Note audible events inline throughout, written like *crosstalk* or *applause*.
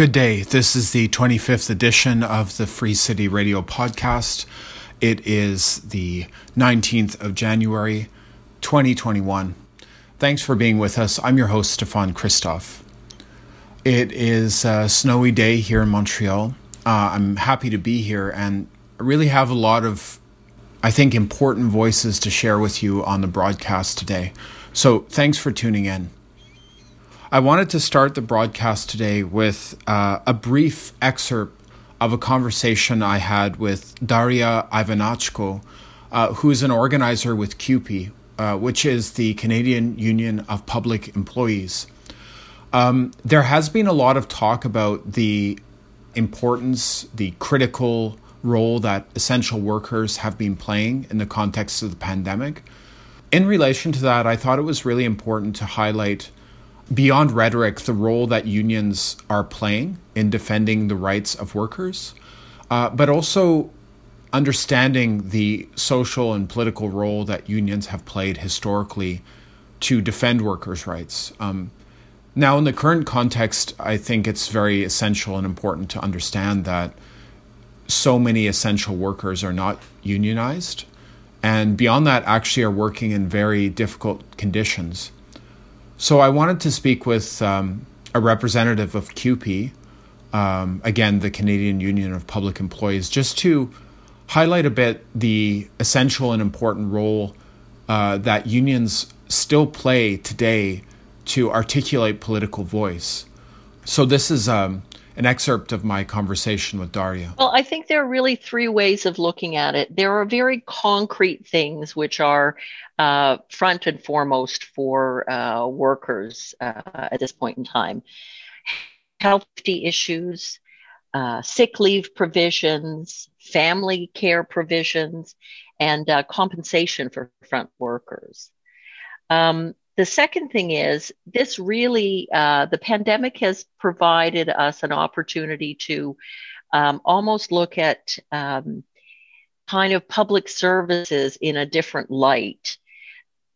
Good day. This is the 25th edition of the Free City Radio podcast. It is the 19th of January, 2021. Thanks for being with us. I'm your host, Stefan Christoff. It is a snowy day here in Montreal. Uh, I'm happy to be here and I really have a lot of, I think, important voices to share with you on the broadcast today. So thanks for tuning in. I wanted to start the broadcast today with uh, a brief excerpt of a conversation I had with Daria Ivanachko, uh, who is an organizer with CUPE, uh, which is the Canadian Union of Public Employees. Um, there has been a lot of talk about the importance, the critical role that essential workers have been playing in the context of the pandemic. In relation to that, I thought it was really important to highlight beyond rhetoric, the role that unions are playing in defending the rights of workers, uh, but also understanding the social and political role that unions have played historically to defend workers' rights. Um, now, in the current context, I think it's very essential and important to understand that so many essential workers are not unionized, and beyond that, actually are working in very difficult conditions. So I wanted to speak with um, a representative of CUPE, um, again, the Canadian Union of Public Employees, just to highlight a bit the essential and important role uh, that unions still play today to articulate political voice. So this is um, an excerpt of my conversation with Daria. Well, I think there are really three ways of looking at it. There are very concrete things which are uh, front and foremost for uh, workers uh, at this point in time health issues, uh, sick leave provisions, family care provisions, and uh, compensation for front workers. Um, the second thing is this really, uh, the pandemic has provided us an opportunity to um, almost look at um, kind of public services in a different light.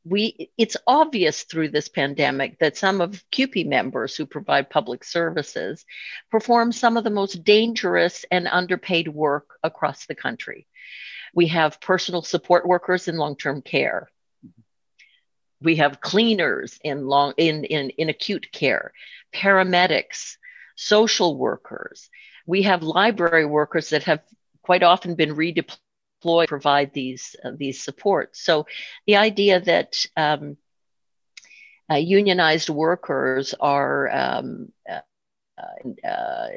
We, it's obvious through this pandemic that some of CUPE members who provide public services perform some of the most dangerous and underpaid work across the country. We have personal support workers in long term care we have cleaners in long in, in, in acute care, paramedics, social workers. We have library workers that have quite often been redeployed to provide these uh, these supports. So the idea that um, uh, unionized workers are um, uh, uh,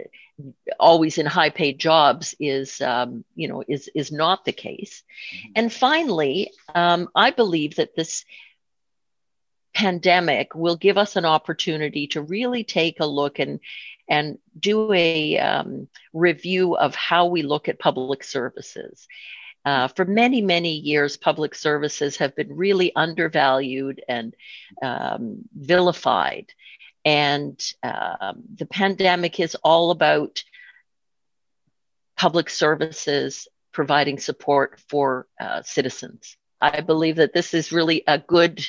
always in high paid jobs is um, you know is is not the case mm-hmm. and finally um, i believe that this pandemic will give us an opportunity to really take a look and and do a um, review of how we look at public services. Uh, for many, many years, public services have been really undervalued and um, vilified. And um, the pandemic is all about public services providing support for uh, citizens. I believe that this is really a good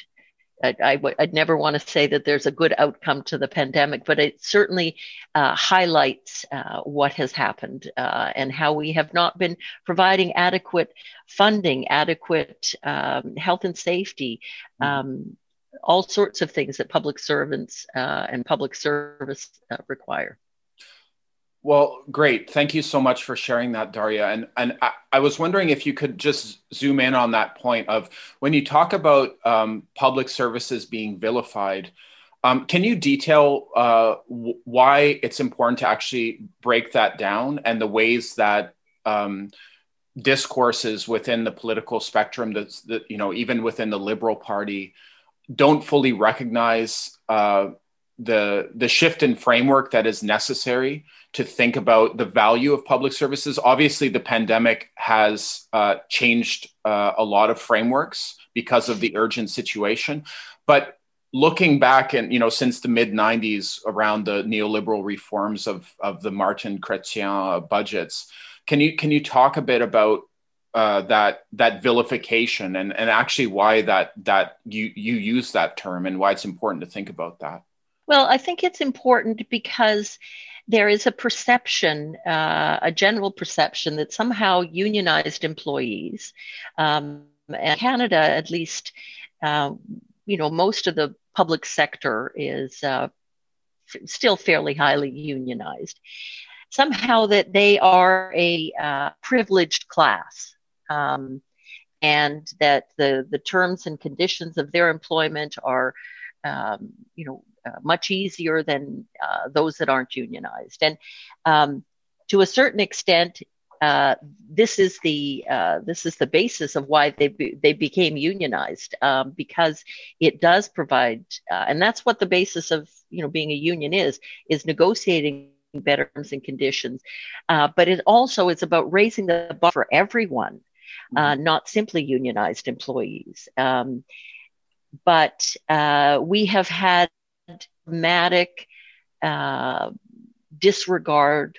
I, I w- I'd never want to say that there's a good outcome to the pandemic, but it certainly uh, highlights uh, what has happened uh, and how we have not been providing adequate funding, adequate um, health and safety, mm-hmm. um, all sorts of things that public servants uh, and public service uh, require. Well, great. Thank you so much for sharing that, Daria. And and I, I, was wondering if you could just zoom in on that point of when you talk about um, public services being vilified. Um, can you detail uh, w- why it's important to actually break that down and the ways that um, discourses within the political spectrum, that, that you know, even within the Liberal Party, don't fully recognize uh, the the shift in framework that is necessary to think about the value of public services. Obviously, the pandemic has uh, changed uh, a lot of frameworks because of the urgent situation, but looking back and you know since the mid 90s around the neoliberal reforms of of the martin chrétien budgets can you can you talk a bit about uh, that that vilification and and actually why that that you you use that term and why it's important to think about that well, I think it's important because there is a perception, uh, a general perception that somehow unionized employees, um, and Canada at least, uh, you know, most of the public sector is uh, f- still fairly highly unionized. Somehow that they are a uh, privileged class. Um, and that the, the terms and conditions of their employment are, um, you know, uh, much easier than uh, those that aren't unionized. And um, to a certain extent, uh, this is the uh, this is the basis of why they be, they became unionized um, because it does provide, uh, and that's what the basis of you know being a union is is negotiating better terms and conditions. Uh, but it also is about raising the bar for everyone, mm-hmm. not simply unionized employees. Um, but we have had dramatic uh, disregard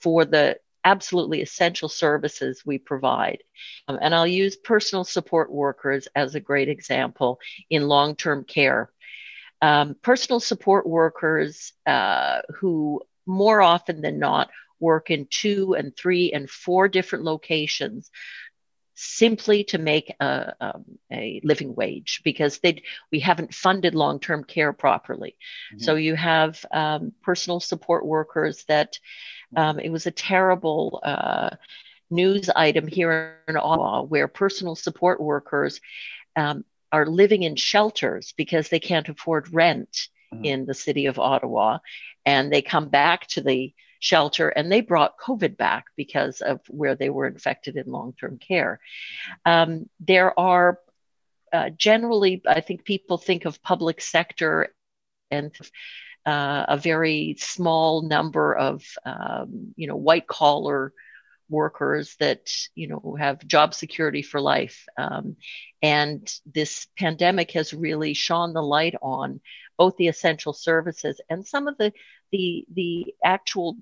for the absolutely essential services we provide. Um, and I'll use personal support workers as a great example in long term care. Um, personal support workers uh, who more often than not work in two and three and four different locations simply to make a, um, a living wage because they we haven't funded long-term care properly. Mm-hmm. So you have um, personal support workers that um, it was a terrible uh, news item here in Ottawa where personal support workers um, are living in shelters because they can't afford rent mm-hmm. in the city of Ottawa, and they come back to the shelter and they brought COVID back because of where they were infected in long term care. Um, there are uh, generally, I think people think of public sector and uh, a very small number of, um, you know, white collar workers that you know have job security for life um, and this pandemic has really shone the light on both the essential services and some of the the the actual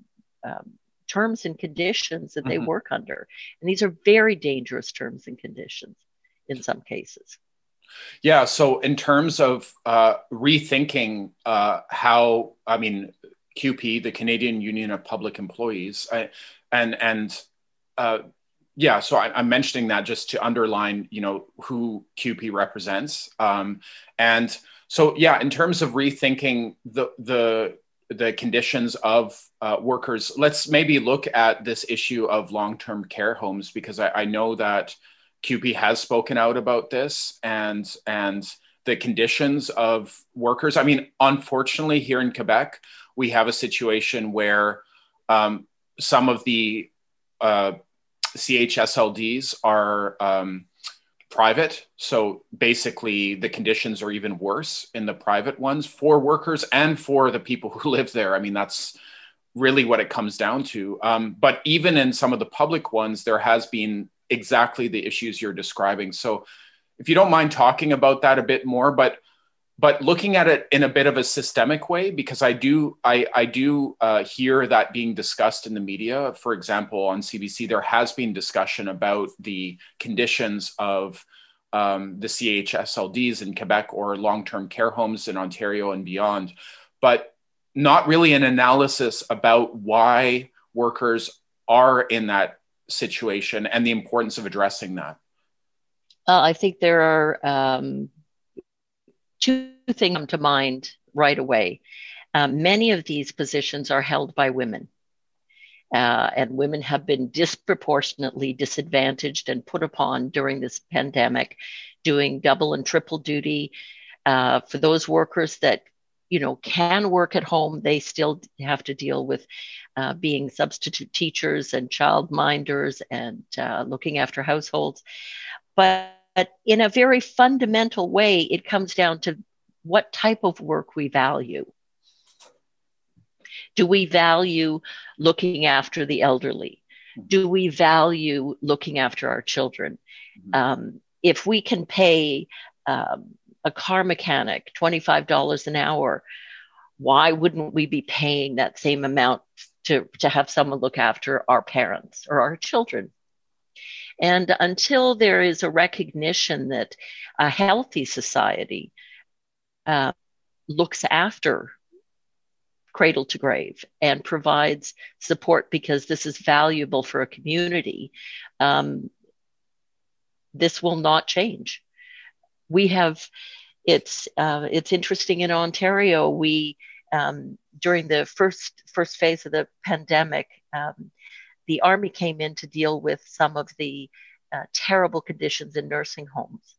um, terms and conditions that they mm-hmm. work under. And these are very dangerous terms and conditions in some cases. Yeah. So, in terms of uh, rethinking uh, how, I mean, CUPE, the Canadian Union of Public Employees, I, and and uh, yeah, so I, am mentioning that just to underline, you know, who CUPE represents, um, and so yeah, in terms of rethinking the the the conditions of uh, workers. Let's maybe look at this issue of long term care homes because I, I, know that CUPE has spoken out about this and and the conditions of workers. I mean, unfortunately, here in Quebec, we have a situation where um, some of the uh, CHSLDs are um, private. So basically, the conditions are even worse in the private ones for workers and for the people who *laughs* live there. I mean, that's really what it comes down to. Um, but even in some of the public ones, there has been exactly the issues you're describing. So if you don't mind talking about that a bit more, but but looking at it in a bit of a systemic way because i do i, I do uh, hear that being discussed in the media. For example on cbc there has been discussion about the conditions of um, the chslds in quebec or long-term care homes in ontario and beyond but not really an analysis about why workers are in that situation and the importance of addressing that. Uh, i think there are um two things come to mind right away. Um, many of these positions are held by women. Uh, and women have been disproportionately disadvantaged and put upon during this pandemic, doing double and triple duty. Uh, for those workers that you know can work at home, they still have to deal with uh, being substitute teachers and child minders and uh, looking after households. But but in a very fundamental way, it comes down to what type of work we value. Do we value looking after the elderly? Do we value looking after our children? Mm-hmm. Um, if we can pay um, a car mechanic $25 an hour, why wouldn't we be paying that same amount to, to have someone look after our parents or our children? And until there is a recognition that a healthy society uh, looks after cradle to grave and provides support because this is valuable for a community, um, this will not change. We have, it's uh, it's interesting in Ontario. We um, during the first first phase of the pandemic, um, the army came in to deal with some of the uh, terrible conditions in nursing homes.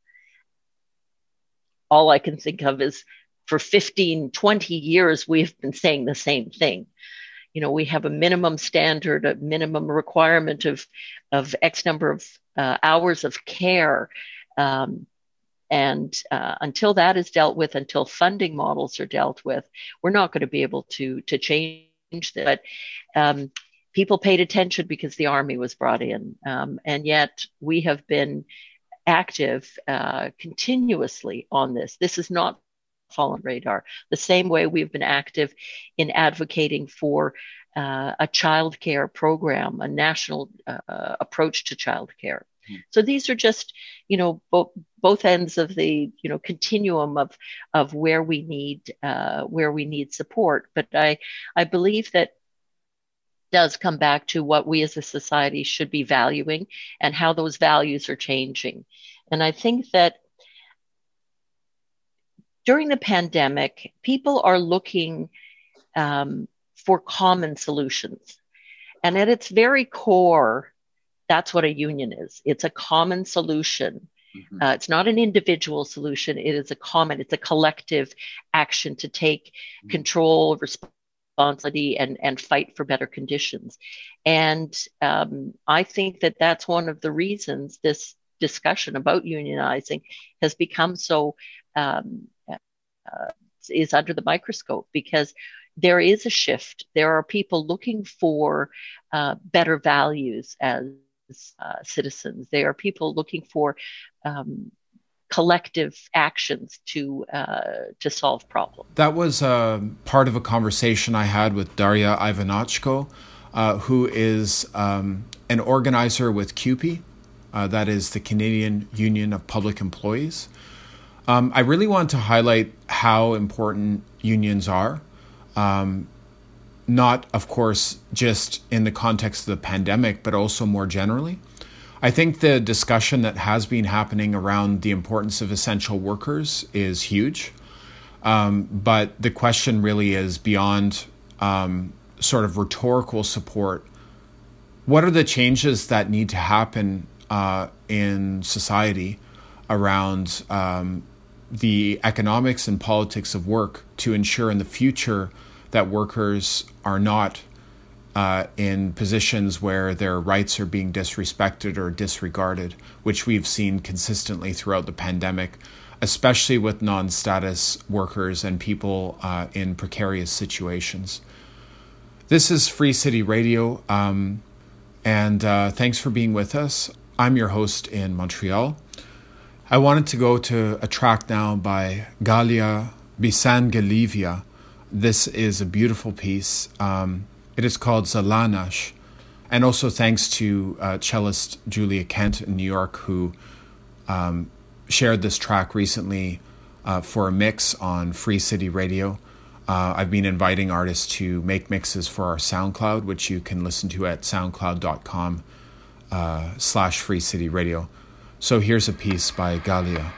All I can think of is for 15, 20 years, we've been saying the same thing. You know, we have a minimum standard, a minimum requirement of, of X number of uh, hours of care. Um, and uh, until that is dealt with, until funding models are dealt with, we're not going to be able to, to change that. But um, people paid attention because the army was brought in. Um, and yet we have been active uh, continuously on this. This is not fallen radar. The same way we've been active in advocating for uh, a child care program, a national uh, approach to child care. Mm. So these are just, you know, both both ends of the, you know, continuum of of where we need uh, where we need support. But I I believe that does come back to what we as a society should be valuing and how those values are changing. And I think that during the pandemic, people are looking um, for common solutions. And at its very core, that's what a union is it's a common solution. Mm-hmm. Uh, it's not an individual solution, it is a common, it's a collective action to take mm-hmm. control, responsibility, and, and fight for better conditions. And um, I think that that's one of the reasons this discussion about unionizing has become so um, uh, is under the microscope because there is a shift. There are people looking for uh, better values as uh, citizens. There are people looking for um, collective actions to uh, to solve problems. That was uh, part of a conversation I had with Daria Ivanachko, uh, who is um, an organizer with CUPE, uh, that is the Canadian Union of Public Employees. Um, I really want to highlight how important unions are. Um, not, of course, just in the context of the pandemic, but also more generally. I think the discussion that has been happening around the importance of essential workers is huge. Um, but the question really is beyond um, sort of rhetorical support. What are the changes that need to happen uh, in society around um, the economics and politics of work to ensure in the future that workers are not uh, in positions where their rights are being disrespected or disregarded, which we've seen consistently throughout the pandemic, especially with non status workers and people uh, in precarious situations. This is Free City Radio, um, and uh, thanks for being with us. I'm your host in Montreal. I wanted to go to a track now by Galia Bisangalivia. This is a beautiful piece. Um, it is called Zalanash. And also thanks to uh, cellist Julia Kent in New York, who um, shared this track recently uh, for a mix on Free City Radio. Uh, I've been inviting artists to make mixes for our SoundCloud, which you can listen to at soundcloud.com uh, slash Free City Radio. So here's a piece by Galia.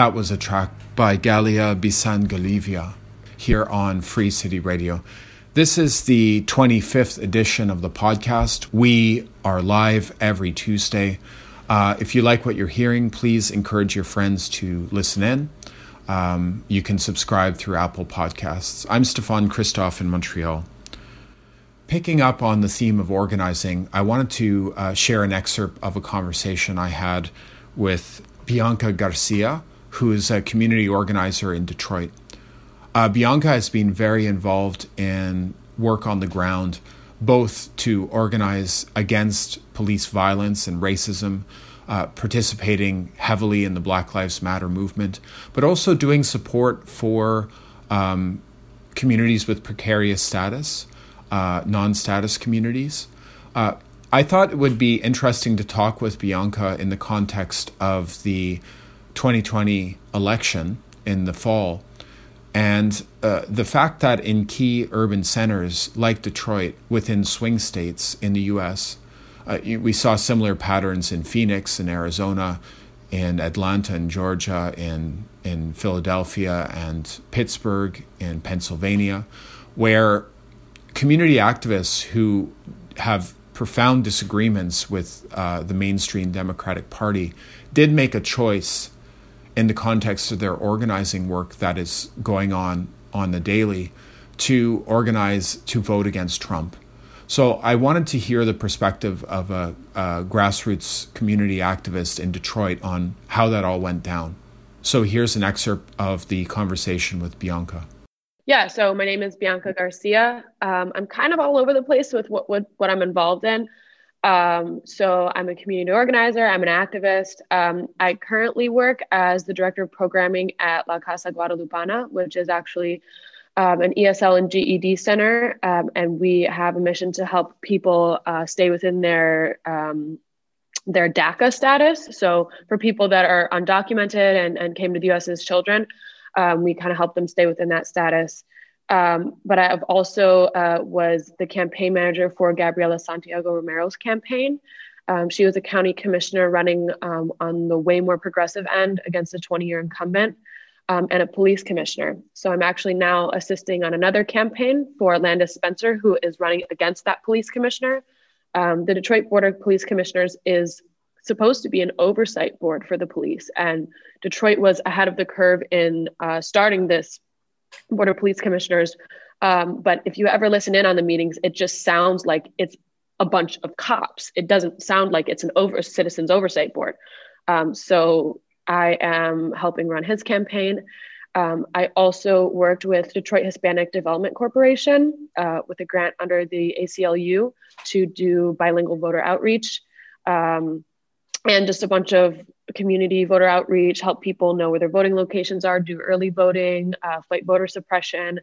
That was a track by Galia Bisangolivia here on Free City Radio. This is the 25th edition of the podcast. We are live every Tuesday. Uh, if you like what you're hearing, please encourage your friends to listen in. Um, you can subscribe through Apple Podcasts. I'm Stefan Christoff in Montreal. Picking up on the theme of organizing, I wanted to uh, share an excerpt of a conversation I had with Bianca Garcia, who is a community organizer in Detroit. Uh, Bianca has been very involved in work on the ground, both to organize against police violence and racism, uh, participating heavily in the Black Lives Matter movement, but also doing support for um, communities with precarious status, uh, non status communities. Uh, I thought it would be interesting to talk with Bianca in the context of the 2020 election in the fall. And uh, the fact that in key urban centers like Detroit, within swing states in the US, uh, we saw similar patterns in Phoenix, in Arizona, in Atlanta, in Georgia, in, in Philadelphia, and Pittsburgh, in Pennsylvania, where community activists who have profound disagreements with uh, the mainstream Democratic Party did make a choice in the context of their organizing work that is going on on the daily to organize to vote against Trump. So I wanted to hear the perspective of a, a, grassroots community activist in Detroit on how that all went down. So here's an excerpt of the conversation with Bianca. Yeah, so my name is Bianca Garcia. Um, I'm kind of all over the place with what, what, what I'm involved in. Um, so I'm a community organizer, I'm an activist. Um, I currently work as the director of programming at La Casa Guadalupana, which is actually um, an ESL and GED center. Um, and we have a mission to help people uh, stay within their um, their DACA status. So for people that are undocumented and, and came to the US as children, um, we kind of help them stay within that status. Um, but I've also uh, was the campaign manager for Gabriela Santiago Romero's campaign. Um, she was a county commissioner running um, on the way more progressive end against a 20 year incumbent um, and a police commissioner. So I'm actually now assisting on another campaign for Landis Spencer, who is running against that police commissioner. Um, the Detroit Board of Police Commissioners is supposed to be an oversight board for the police, and Detroit was ahead of the curve in uh, starting this Board of Police Commissioners. Um, but if you ever listen in on the meetings, it just sounds like it's a bunch of cops. It doesn't sound like it's an over citizens oversight board. Um, so I am helping run his campaign. Um, I also worked with Detroit Hispanic Development Corporation uh, with a grant under the ACLU to do bilingual voter outreach. Um, and just a bunch of community voter outreach, help people know where their voting locations are, do early voting, uh, fight voter suppression.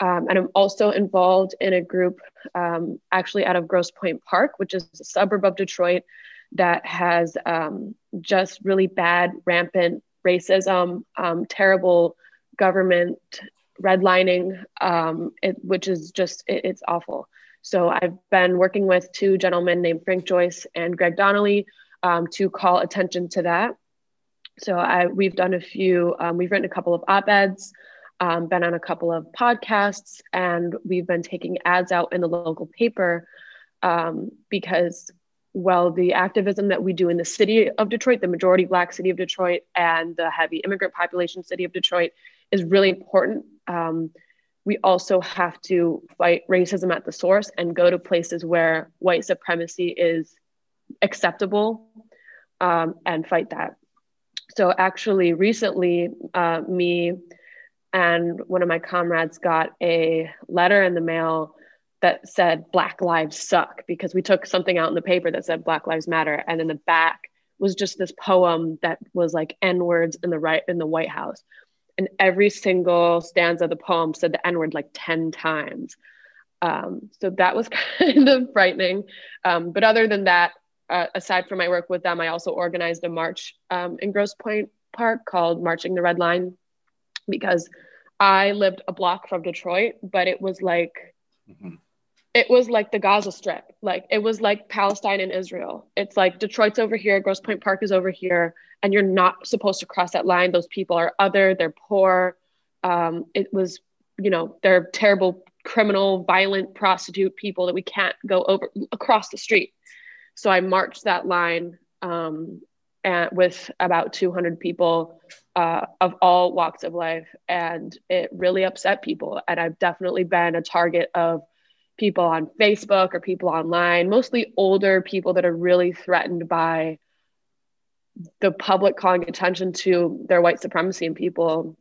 Um, and I'm also involved in a group um, actually out of Grosse Pointe Park, which is a suburb of Detroit that has um, just really bad, rampant racism, um, terrible government redlining, um, it, which is just, it, it's awful. So I've been working with two gentlemen named Frank Joyce and Greg Donnelly um, to call attention to that. So I, we've done a few, um, we've written a couple of op-eds, um, been on a couple of podcasts, and we've been taking ads out in the local paper um, because, well, the activism that we do in the city of Detroit, the majority Black city of Detroit, and the heavy immigrant population city of Detroit is really important. Um, we also have to fight racism at the source and go to places where white supremacy is acceptable um, and fight that. So actually, recently, uh, me and one of my comrades got a letter in the mail that said Black Lives Suck because we took something out in the paper that said Black Lives Matter, and in the back was just this poem that was like N words in the right in the White House, and every single stanza of the poem said the N word like ten times. Um, so that was *laughs* kind of frightening. Um, but other than that, uh, aside from my work with them, I also organized a march um, in Grosse Pointe Park called Marching the Red Line because I lived a block from Detroit, but it was like, mm-hmm. it was like the Gaza Strip. Like it was like Palestine and Israel. It's like Detroit's over here, Grosse Pointe Park is over here, and you're not supposed to cross that line. Those people are other, they're poor. Um, it was, you know, they're terrible, criminal, violent, prostitute people that we can't go over across the street so I marched that line um, and with about 200 people uh, of all walks of life, and it really upset people. And I've definitely been a target of people on Facebook or people online, mostly older people that are really threatened by the public calling attention to their white supremacy and people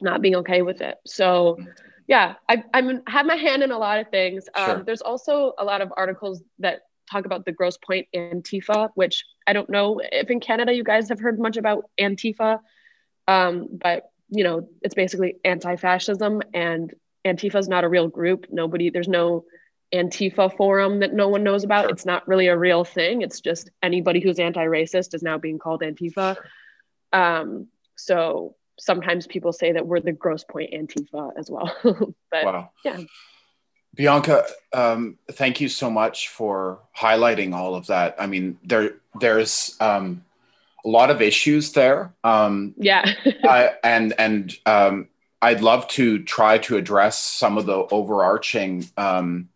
not being okay with it. So, yeah, I, I'm have my hand in a lot of things. Um, sure. There's also a lot of articles that talk about the Grosse Pointe Antifa, which I don't know if in Canada you guys have heard much about Antifa, um, but you know it's basically anti-fascism, and Antifa is not a real group. Nobody, there's no Antifa forum that no one knows about. Sure. It's not really a real thing. It's just anybody who's anti-racist is now being called Antifa. Um, so sometimes people say that we're the Grosse Pointe Antifa as well. *laughs* but wow. yeah. Bianca, um, thank you so much for highlighting all of that. I mean, there there's um, a lot of issues there. Um, yeah, *laughs* I, and and um, I'd love to try to address some of the overarching um,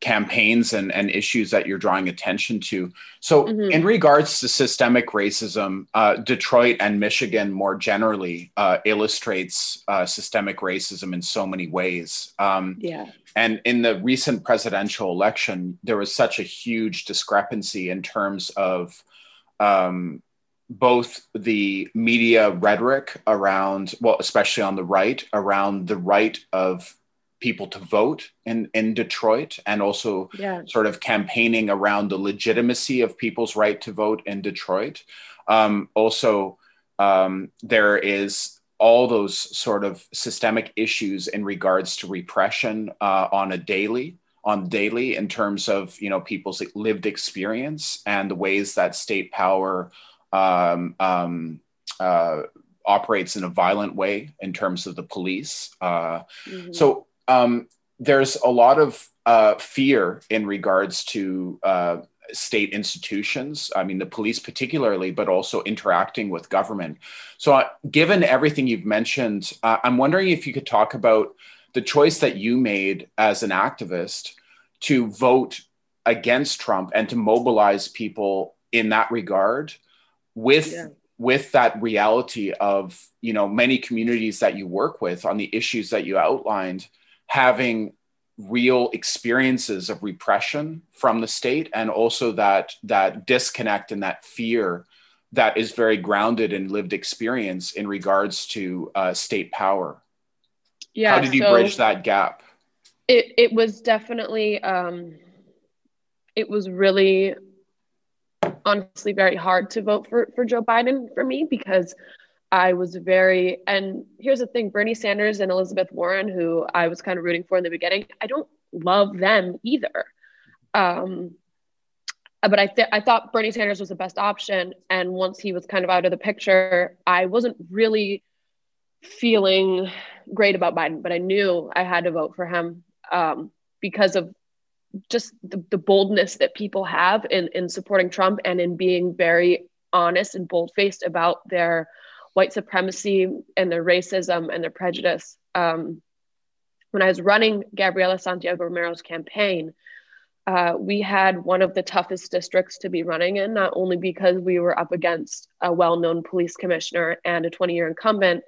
campaigns and, and issues that you're drawing attention to. So, mm-hmm. in regards to systemic racism, uh, Detroit and Michigan more generally uh, illustrates uh, systemic racism in so many ways. Um, yeah. And in the recent presidential election, there was such a huge discrepancy in terms of um, both the media rhetoric around, well, especially on the right, around the right of people to vote in, in Detroit and also yeah. sort of campaigning around the legitimacy of people's right to vote in Detroit. Um, also, um, there is all those sort of systemic issues in regards to repression uh, on a daily on daily in terms of you know people's lived experience and the ways that state power um, um, uh, operates in a violent way in terms of the police. Uh, mm-hmm. So um, there's a lot of uh, fear in regards to uh, state institutions. I mean, the police particularly, but also interacting with government. So, uh, given everything you've mentioned, uh, I'm wondering if you could talk about the choice that you made as an activist to vote against Trump and to mobilize people in that regard with yeah. with that reality of you know many communities that you work with on the issues that you outlined having real experiences of repression from the state and also that that disconnect and that fear that is very grounded in lived experience in regards to uh, state power. Yeah how did you so bridge that gap? It, it was definitely um, it was really honestly very hard to vote for, for joe biden for me because I was very, and here's the thing Bernie Sanders and Elizabeth Warren, who I was kind of rooting for in the beginning, I don't love them either. Um, but I, th- I thought Bernie Sanders was the best option. And once he was kind of out of the picture, I wasn't really feeling great about Biden, but I knew I had to vote for him um, because of just the, the boldness that people have in, in supporting Trump and in being very honest and bold faced about their white supremacy and their racism and their prejudice. Um, when I was running Gabriela Santiago Romero's campaign, uh, we had one of the toughest districts to be running in, not only because we were up against a well known police commissioner and a 20 year incumbent,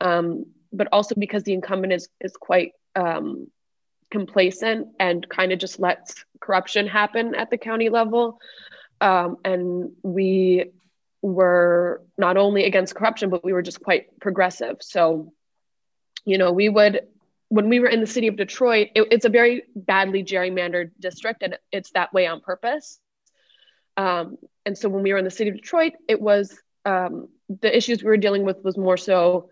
um, but also because the incumbent is, is quite um, complacent and kind of just lets corruption happen at the county level. Um, and we were not only against corruption, but we were just quite progressive. So, you know, we would, when we were in the city of Detroit, it, it's a very badly gerrymandered district and it's that way on purpose. Um, and so when we were in the city of Detroit, it was um, the issues we were dealing with was more so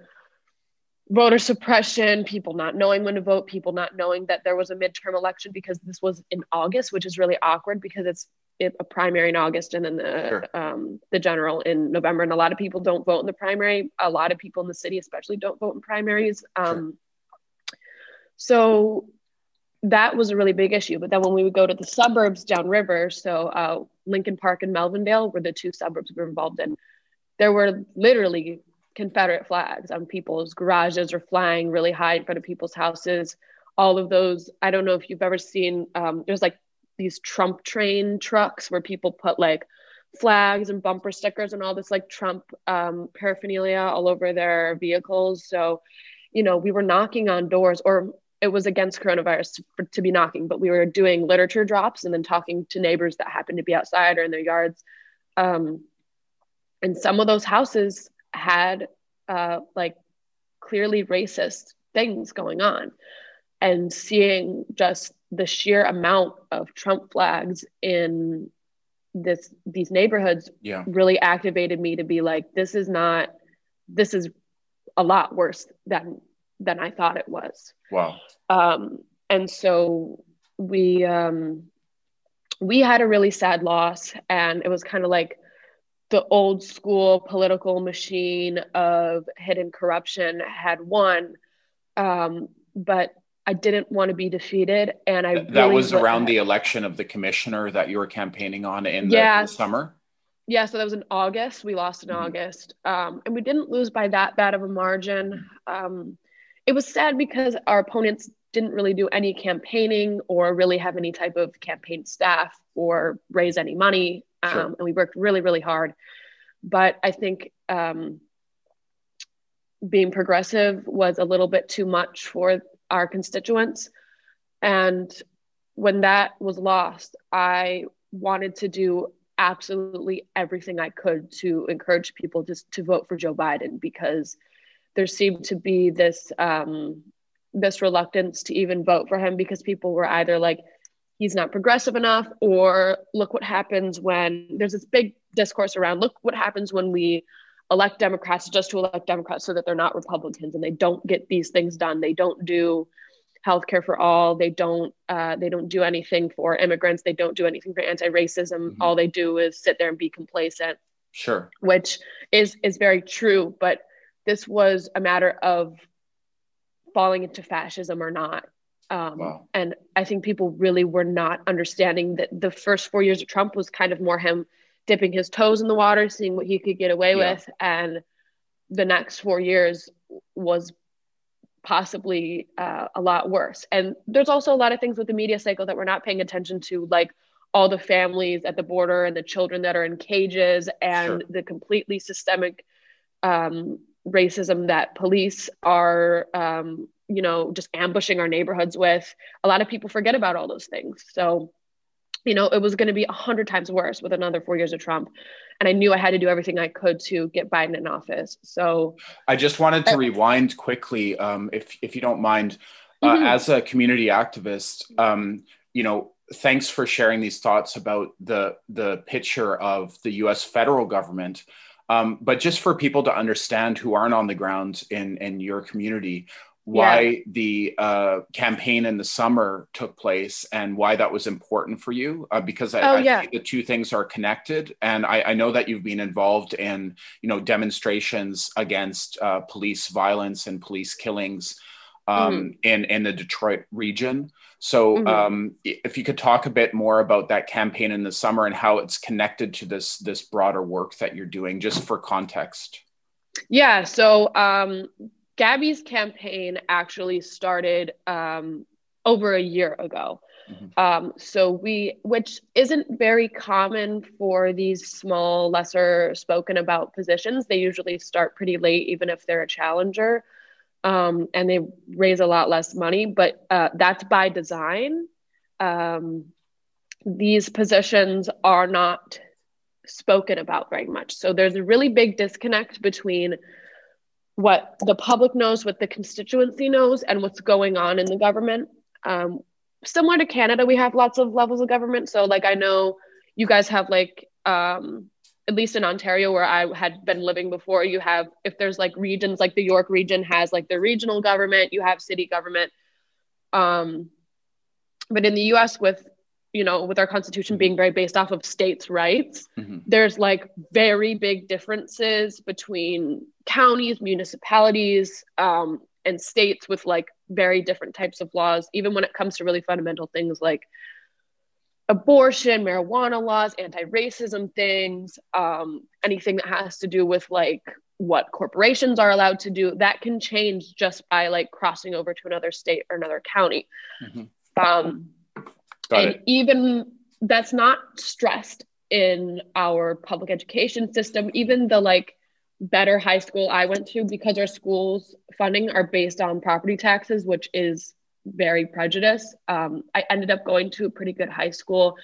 voter suppression, people not knowing when to vote, people not knowing that there was a midterm election because this was in August, which is really awkward because it's a primary in August and then the sure. um, the general in November. And a lot of people don't vote in the primary. A lot of people in the city, especially, don't vote in primaries. Um, sure. So that was a really big issue. But then when we would go to the suburbs downriver, so uh, Lincoln Park and Melvindale were the two suburbs we were involved in. There were literally Confederate flags on people's garages or flying really high in front of people's houses. All of those. I don't know if you've ever seen. Um, there's like these Trump train trucks where people put like flags and bumper stickers and all this like Trump um, paraphernalia all over their vehicles. So, you know, we were knocking on doors, or it was against coronavirus to, to be knocking, but we were doing literature drops and then talking to neighbors that happened to be outside or in their yards. Um, and some of those houses had uh, like clearly racist things going on. And seeing just the sheer amount of Trump flags in this these neighborhoods yeah. really activated me to be like, this is not this is a lot worse than than I thought it was. Wow. Um, and so we um, we had a really sad loss, and it was kind of like the old school political machine of hidden corruption had won. Um, but I didn't want to be defeated, and I that really was around the election of the commissioner that you were campaigning on in yeah, the, the summer. Yeah, so that was in August. We lost in mm-hmm. August, um, and we didn't lose by that bad of a margin. Um, it was sad because our opponents didn't really do any campaigning or really have any type of campaign staff or raise any money. Um, sure. And we worked really, really hard. But I think um, being progressive was a little bit too much for our constituents. And when that was lost, I wanted to do absolutely everything I could to encourage people just to vote for Joe Biden because there seemed to be this um, this reluctance to even vote for him because people were either like he's not progressive enough or look what happens when there's this big discourse around look what happens when we elect democrats just to elect democrats so that they're not republicans and they don't get these things done they don't do healthcare for all they don't uh, they don't do anything for immigrants they don't do anything for anti-racism mm-hmm. all they do is sit there and be complacent sure which is is very true but this was a matter of falling into fascism or not. Um, wow. And I think people really were not understanding that the first four years of Trump was kind of more him dipping his toes in the water, seeing what he could get away yeah. with. And the next four years was possibly uh, a lot worse. And there's also a lot of things with the media cycle that we're not paying attention to, like all the families at the border and the children that are in cages and sure. the completely systemic um, racism that police are um, you know just ambushing our neighborhoods with a lot of people forget about all those things so you know it was going to be a hundred times worse with another four years of trump. And i knew i had to do everything i could to get biden in office. So i just wanted to uh, rewind quickly um, if, if you don't mind. Uh, mm-hmm. as a community activist um, you know thanks for sharing these thoughts about the the picture of the us federal government. Um, but just for people to understand who aren't on the ground in, in your community, why yeah. the uh, campaign in the summer took place and why that was important for you uh, because I, oh, I yeah. the two things are connected and I, I, know that you've been involved in you know demonstrations against uh, police violence and police killings um, mm-hmm. in in the Detroit region. So, mm-hmm. um, if you could talk a bit more about that campaign in the summer and how it's connected to this this broader work that you're doing, just for context. Yeah. So, um, Gabby's campaign actually started um, over a year ago. Mm-hmm. Um, so we, which isn't very common for these small, lesser spoken about positions. They usually start pretty late, even if they're a challenger um, and they raise a lot less money, but uh, that's by design. Um, these positions are not spoken about very much. So there's a really big disconnect between what the public knows, what the constituency knows, and what's going on in the government. Um, similar to Canada, we have lots of levels of government. So, like, I know you guys have like um, at least in Ontario where I had been living before, you have if there's like regions like the York region has like the regional government, you have city government. Um, but in the U.S. with you know with our constitution being very based off of states' rights, mm-hmm. there's like very big differences between counties, municipalities, um, and states with like very different types of laws. Even when it comes to really fundamental things like abortion, marijuana laws, anti racism things, um, anything that has to do with like what corporations are allowed to do, that can change just by like crossing over to another state or another county. Mm-hmm. Um, and it. even that's not stressed in our public education system, even the like better high school I went to, because our schools funding are based on property taxes, which is very prejudiced. Um, I ended up going to a pretty good high school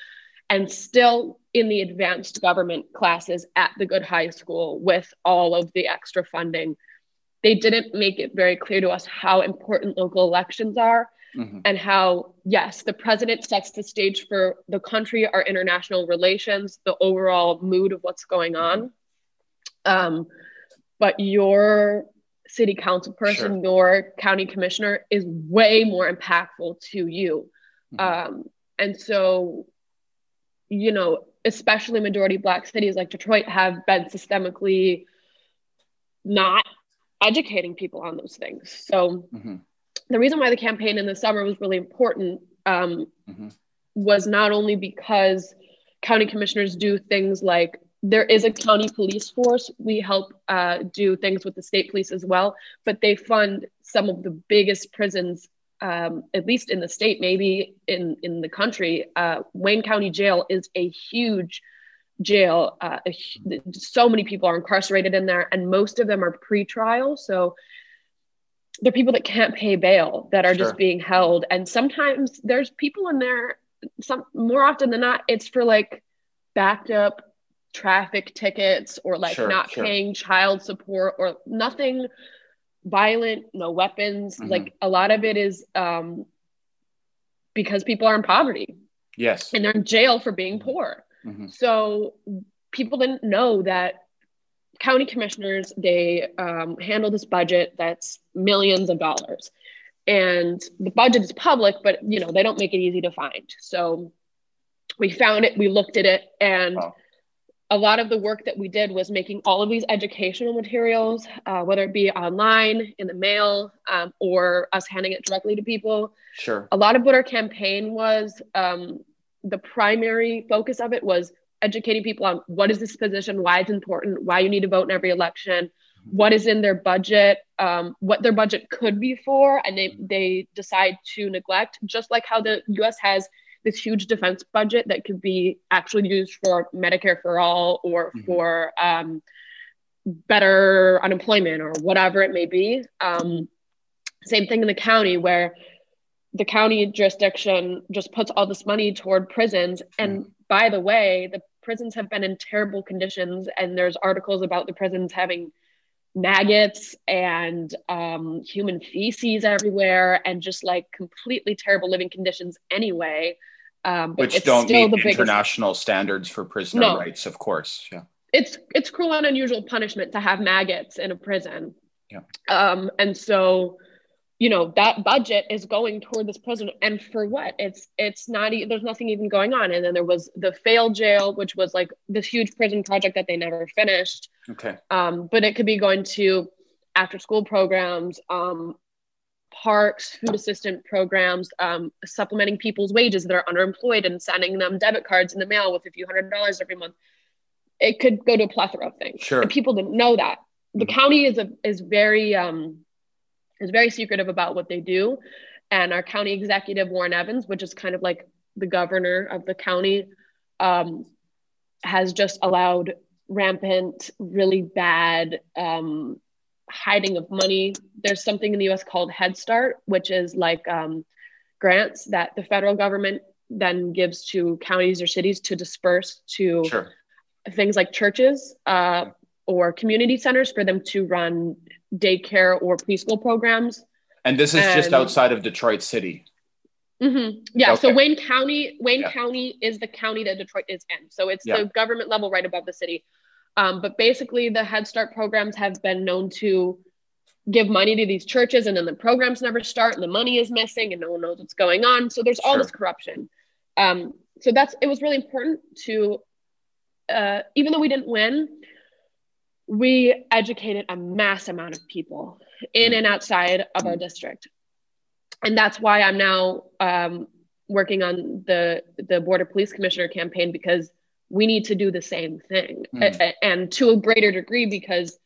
and still in the advanced government classes at the good high school with all of the extra funding. They didn't make it very clear to us how important local elections are mm-hmm. and how, yes, the president sets the stage for the country, our international relations, the overall mood of what's going on. Um, but your city council person sure. your county commissioner is way more impactful to you mm-hmm. um, and so you know especially majority black cities like detroit have been systemically not educating people on those things so mm-hmm. The reason why the campaign in the summer was really important um, mm-hmm. was not only because county commissioners do things like there is a county police force. We help uh, do things with the state police as well, but they fund some of the biggest prisons, um, at least in the state, maybe in in the country. Uh, Wayne County Jail is a huge jail. Uh, a, so many people are incarcerated in there, and most of them are pre-trial. So they're people that can't pay bail that are sure. just being held, and sometimes there's people in there. Some more often than not, it's for like backed up traffic tickets or like sure, not sure. paying child support or nothing violent, no weapons. Mm-hmm. Like a lot of it is um, because people are in poverty. Yes. And they're in jail for being poor. Mm-hmm. So people didn't know that county commissioners they um, handle this budget that's millions of dollars and the budget is public but you know they don't make it easy to find so we found it we looked at it and wow a lot of the work that we did was making all of these educational materials, uh, whether it be online, in the mail, um, or us handing it directly to people. Sure. A lot of what our campaign was, um, the primary focus of it was educating people on what is this position, why it's important, why you need to vote in every election, what is in their budget, um, what their budget could be for, and they, they decide to neglect, just like how the US has this huge defense budget that could be actually used for Medicare for all or mm-hmm. for um, better unemployment or whatever it may be. Um, same thing in the county where the county jurisdiction just puts all this money toward prisons. And mm-hmm. By the way, the prisons have been in terrible conditions, and there's articles about the prisons having maggots and um, human feces everywhere and just like completely terrible living conditions anyway. Um, Which don't meet international biggest... standards for prisoner no. rights, of course. Yeah. It's it's cruel and unusual punishment to have maggots in a prison. Yeah. Um, and so, you know, that budget is going toward this prison, and for what? It's it's not. E- there's nothing even going on. And then there was the failed jail, which was like this huge prison project that they never finished. Okay. Um, but it could be going to after school programs, um, parks, food assistant programs, um, supplementing people's wages that are underemployed and sending them debit cards in the mail with a few hundred dollars every month. It could go to a plethora of things. Sure. And people didn't know that. The mm-hmm. county is a is very um, is very secretive about what they do. And our county executive, Warren Evans, which is kind of like the governor of the county, um, has just allowed rampant, really bad um, hiding of money. There's something in the US called Head Start, which is like um, grants that the federal government then gives to counties or cities to disperse to sure. things like churches uh, or community centers for them to run daycare or preschool programs. And this is and, just outside of Detroit City. Mm-hmm. Yeah. Okay. So Wayne County, Wayne yeah. County is the county that Detroit is in. So it's yeah. the government level right above the city. Um, but basically, the Head Start programs have been known to give money to these churches, and then the programs never start, and the money is missing, and no one knows what's going on. So there's all sure. this corruption. Um, so that's it was really important to, uh, even though we didn't win, we educated a mass amount of people in and outside of our district, and that's why I'm now um, working on the the board of police commissioner campaign because we need to do the same thing mm. and to a greater degree because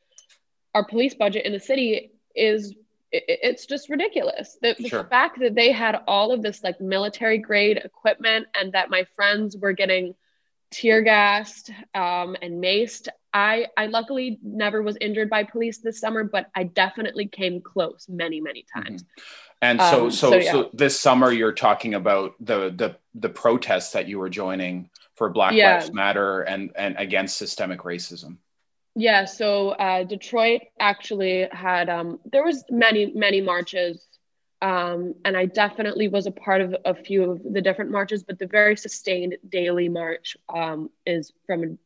our police budget in the city is it's just ridiculous the, the sure. fact that they had all of this like military grade equipment and that my friends were getting tear gassed um, and maced i i luckily never was injured by police this summer but i definitely came close many many times mm-hmm. and so um, so so, yeah. so this summer you're talking about the the the protests that you were joining for Black yeah. Lives Matter and and against systemic racism? Yeah, so uh, Detroit actually had um, there was many many marches, um, and I definitely was a part of a few of the different marches. But the very sustained daily march um, is from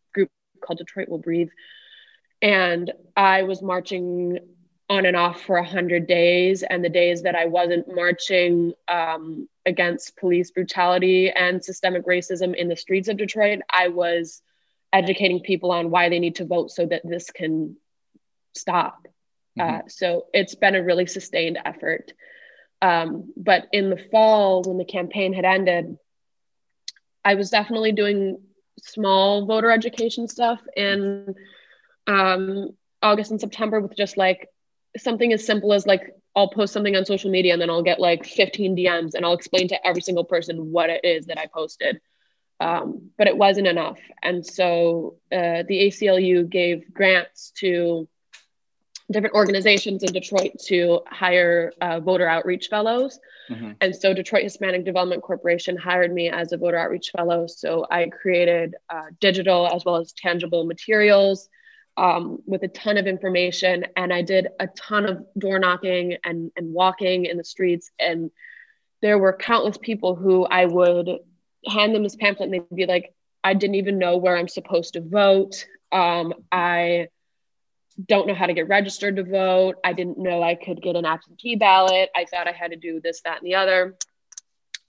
called Detroit Will Breathe, and I was marching on and off for a hundred days, and the days that I wasn't marching, um, against police brutality and systemic racism in the streets of Detroit, I was educating people on why they need to vote so that this can stop. Mm-hmm. Uh, so it's been a really sustained effort. Um, but in the fall, when the campaign had ended, I was definitely doing small voter education stuff in um, August and September with just like something as simple as like I'll post something on social media and then I'll get like 15 DMs and I'll explain to every single person what it is that I posted. Um, but it wasn't enough. And so uh, the ACLU gave grants to different organizations in Detroit to hire uh, voter outreach fellows. Mm-hmm. And so Detroit Hispanic Development Corporation hired me as a voter outreach fellow. So I created uh, digital as well as tangible materials um, with a ton of information. And I did a ton of door knocking and, and walking in the streets. And there were countless people who I would hand them this pamphlet and they'd be like, I didn't even know where I'm supposed to vote. Um, I don't know how to get registered to vote. I didn't know I could get an absentee ballot. I thought I had to do this, that, and the other.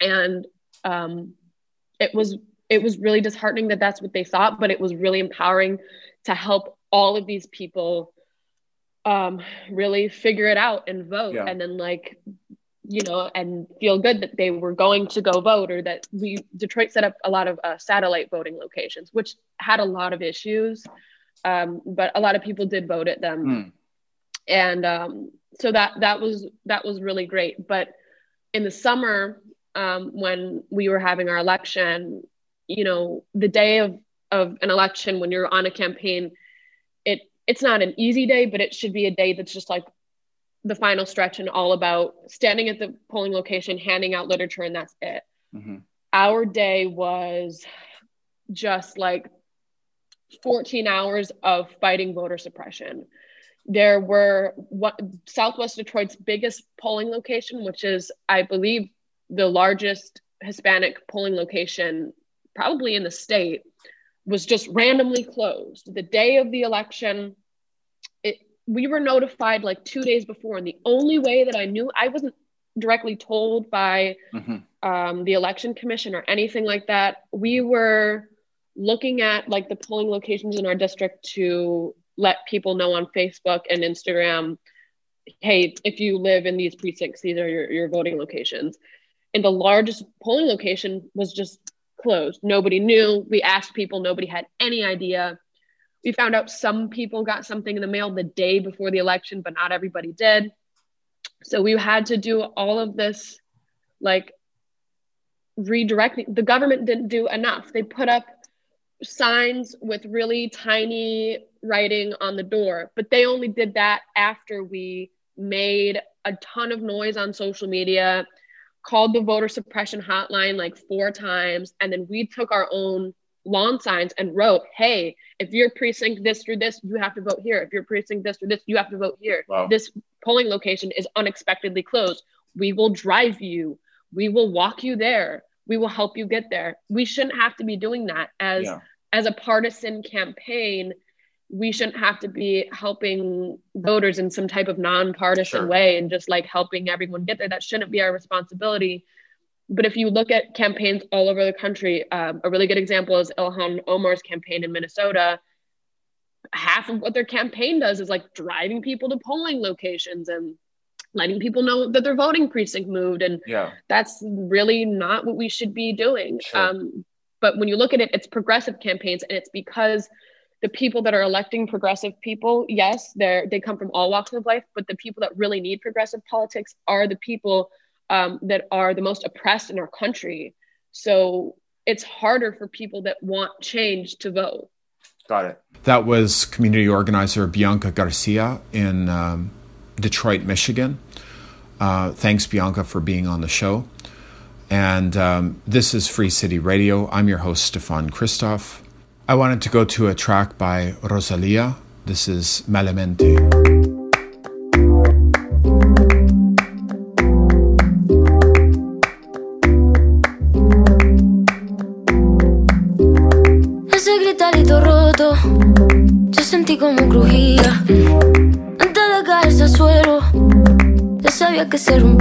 And um, it was it was really disheartening that that's what they thought, but it was really empowering to help all of these people um, really figure it out and vote yeah. and then like you know and feel good that they were going to go vote or that we detroit set up a lot of uh, satellite voting locations which had a lot of issues um, but a lot of people did vote at them mm. and um, so that that was that was really great but in the summer um, when we were having our election you know the day of of an election when you're on a campaign it it's not an easy day, but it should be a day that's just like the final stretch and all about standing at the polling location, handing out literature, and that's it. Mm-hmm. Our day was just like 14 hours of fighting voter suppression. There were what Southwest Detroit's biggest polling location, which is, I believe, the largest Hispanic polling location probably in the state was just randomly closed the day of the election. It, we were notified like two days before, and the only way that I knew, I wasn't directly told by mm-hmm. um, the election commission or anything like that. We were looking at like the polling locations in our district to let people know on Facebook and Instagram, hey, if you live in these precincts, these are your, your voting locations. And the largest polling location was just closed. Nobody knew. We asked people, nobody had any idea. We found out some people got something in the mail the day before the election, but not everybody did. So we had to do all of this, like redirecting. The government didn't do enough. They put up signs with really tiny writing on the door, but they only did that after we made a ton of noise on social media called the voter suppression hotline like four times. And then we took our own lawn signs and wrote, hey, if you're precinct this or this, you have to vote here. If you're precinct this or this, you have to vote here. Wow. This polling location is unexpectedly closed. We will drive you. We will walk you there. We will help you get there. We shouldn't have to be doing that as yeah. as a partisan campaign we shouldn't have to be helping voters in some type of nonpartisan sure. way and just like helping everyone get there. That shouldn't be our responsibility. But if you look at campaigns all over the country, um, a really good example is Ilhan Omar's campaign in Minnesota. Half of what their campaign does is like driving people to polling locations and letting people know that their voting precinct moved. And yeah. that's really not what we should be doing. Sure. Um, but when you look at it, it's progressive campaigns, and it's because the people that are electing progressive people, yes, they're they come from all walks of life, but the people that really need progressive politics are the people um, that are the most oppressed in our country. So it's harder for people that want change to vote. Got it. That was community organizer Bianca Garcia in um, Detroit, Michigan. Uh, thanks, Bianca, for being on the show. And um, this is Free City Radio. I'm your host, Stefan Christoff. I wanted to go to a track by Rosalia. This is Malamente. C'est bon.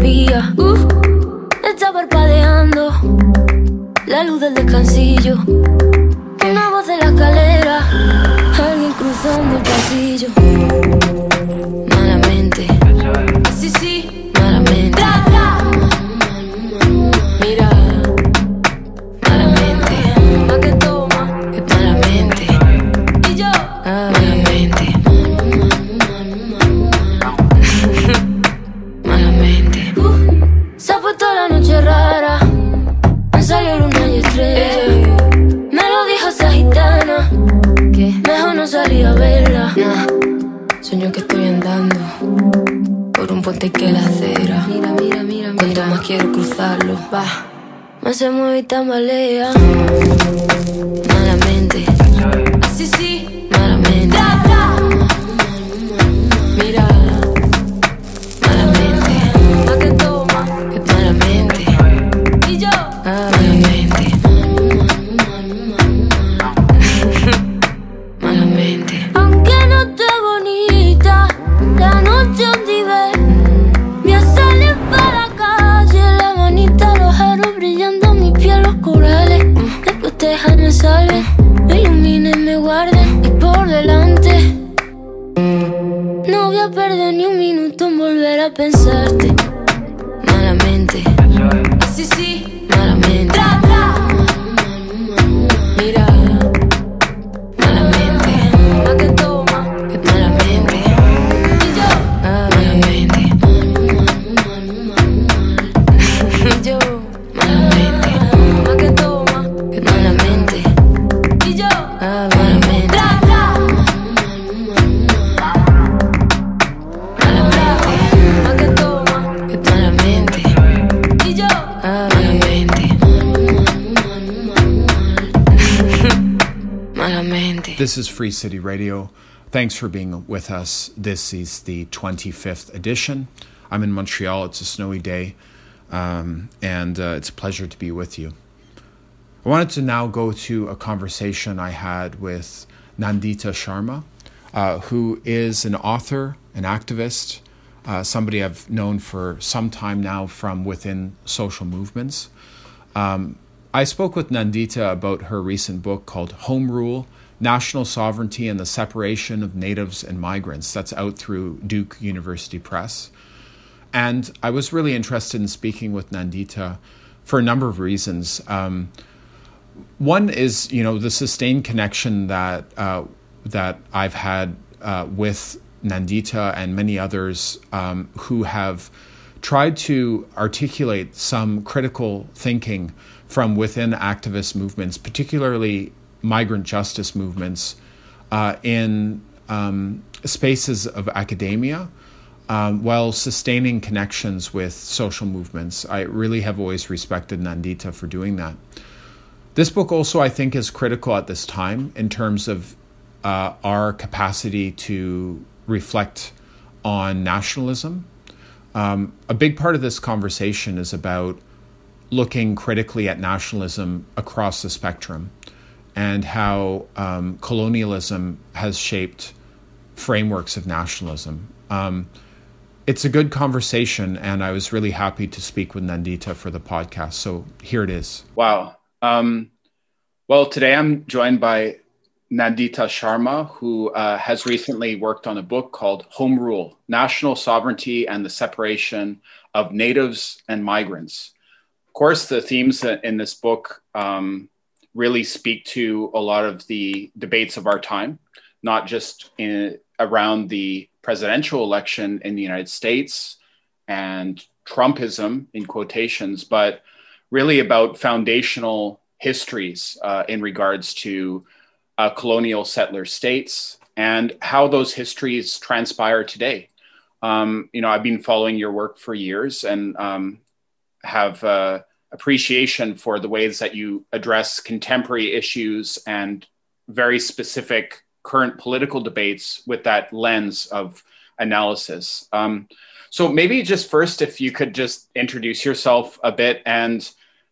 This is Free City Radio. Thanks for being with us. This is the 25th edition. I'm in Montreal. It's a snowy day, um, and uh, it's a pleasure to be with you. I wanted to now go to a conversation I had with Nandita Sharma, uh, who is an author, an activist, uh, somebody I've known for some time now from within social movements. Um, I spoke with Nandita about her recent book called Home Rule National Sovereignty and the Separation of Natives and Migrants. That's out through Duke University Press. And I was really interested in speaking with Nandita for a number of reasons. Um, one is, you know, the sustained connection that uh, that I've had uh, with Nandita and many others um, who have tried to articulate some critical thinking from within activist movements, particularly migrant justice movements, uh, in um, spaces of academia. Um, while sustaining connections with social movements. I really have always respected Nandita for doing that. This book also, I think, is critical at this time in terms of uh, our capacity to reflect on nationalism. Um, a big part of this conversation is about looking critically at nationalism across the spectrum and how um, colonialism has shaped frameworks of nationalism. Um, it's a good conversation, and I was really happy to speak with Nandita for the podcast. So here it is. Wow. Um, well, today I'm joined by Nandita Sharma, who uh, has recently worked on a book called Home Rule National Sovereignty and the Separation of Natives and Migrants. Of course, the themes in this book um, really speak to a lot of the debates of our time, not just in, around the presidential election in the United States and Trumpism in quotations, but really about foundational histories uh, in regards to uh, colonial settler states and how those histories transpire today. Um, you know, I've been following your work for years and um, have uh, appreciation for the ways that you address contemporary issues and very specific current political debates with that lens of analysis. Um, so maybe just first, if you could just introduce yourself a bit and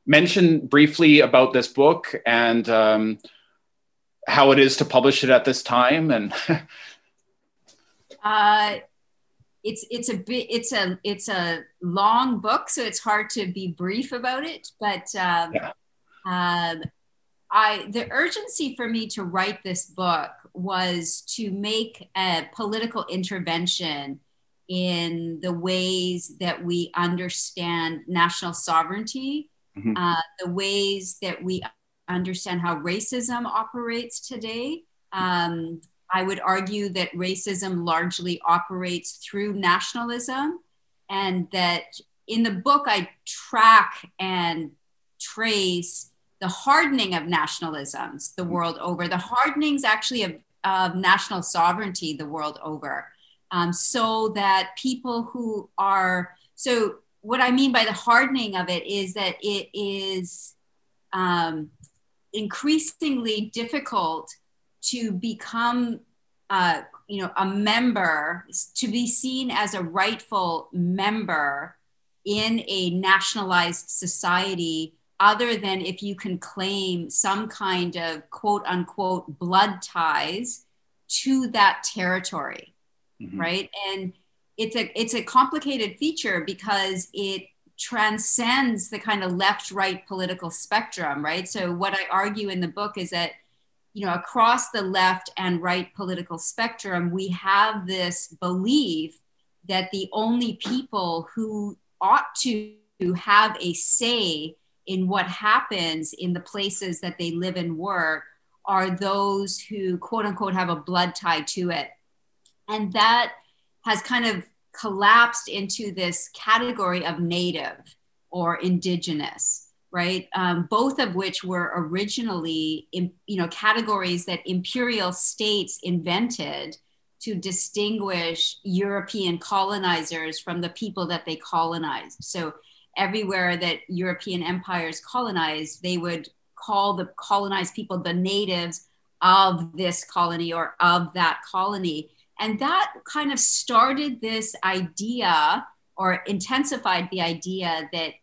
mention briefly about this book and um, how it is to publish it at this time and. *laughs* uh, it's it's a bit it's a it's a long book, so it's hard to be brief about it. But um, yeah. um, I the urgency for me to write this book was to make a political intervention in the ways that we understand national sovereignty, mm-hmm. uh, the ways that we understand how racism operates today. Um, I would argue that racism largely operates through nationalism, and that in the book, I track and trace the hardening of nationalisms the world over, the hardenings actually of, of national sovereignty the world over. um, so that people who are so what I mean by the hardening of it is that it is um, increasingly difficult to become uh, you know a member to be seen as a rightful member in a nationalized society other than if you can claim some kind of quote unquote blood ties to that territory mm-hmm. right and it's a it's a complicated feature because it transcends the kind of left right political spectrum right so what i argue in the book is that you know across the left and right political spectrum we have this belief that the only people who ought to have a say in what happens in the places that they live and work are those who quote unquote have a blood tie to it. And that has kind of collapsed into this category of native or indigenous right? Um, both of which were originally in, you know categories that imperial states invented to distinguish european colonizers from the people that they colonized. So everywhere that european empires colonized they would call the colonized people the natives of this colony or of that colony. And that kind of started this idea or intensified the idea that,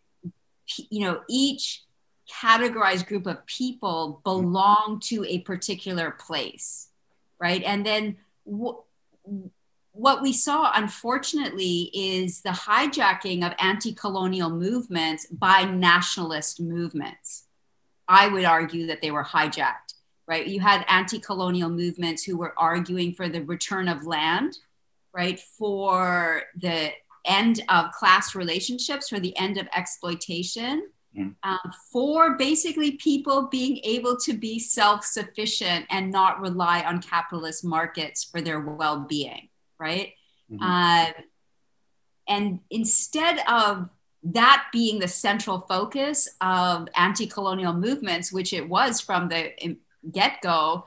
you know, each categorized group of people belong to a particular place, right? And then what we saw, unfortunately, is the hijacking of anti colonial movements by nationalist movements. I would argue that they were hijacked right? You had anti colonial movements who were arguing for the return of land, right? For the end of class relationships, or the end of exploitation, mm. um, for basically people being able to be self sufficient and not rely on capitalist markets for their well being, right? Mm-hmm. Uh, and instead of that being the central focus of anti colonial movements, which it was from the get go,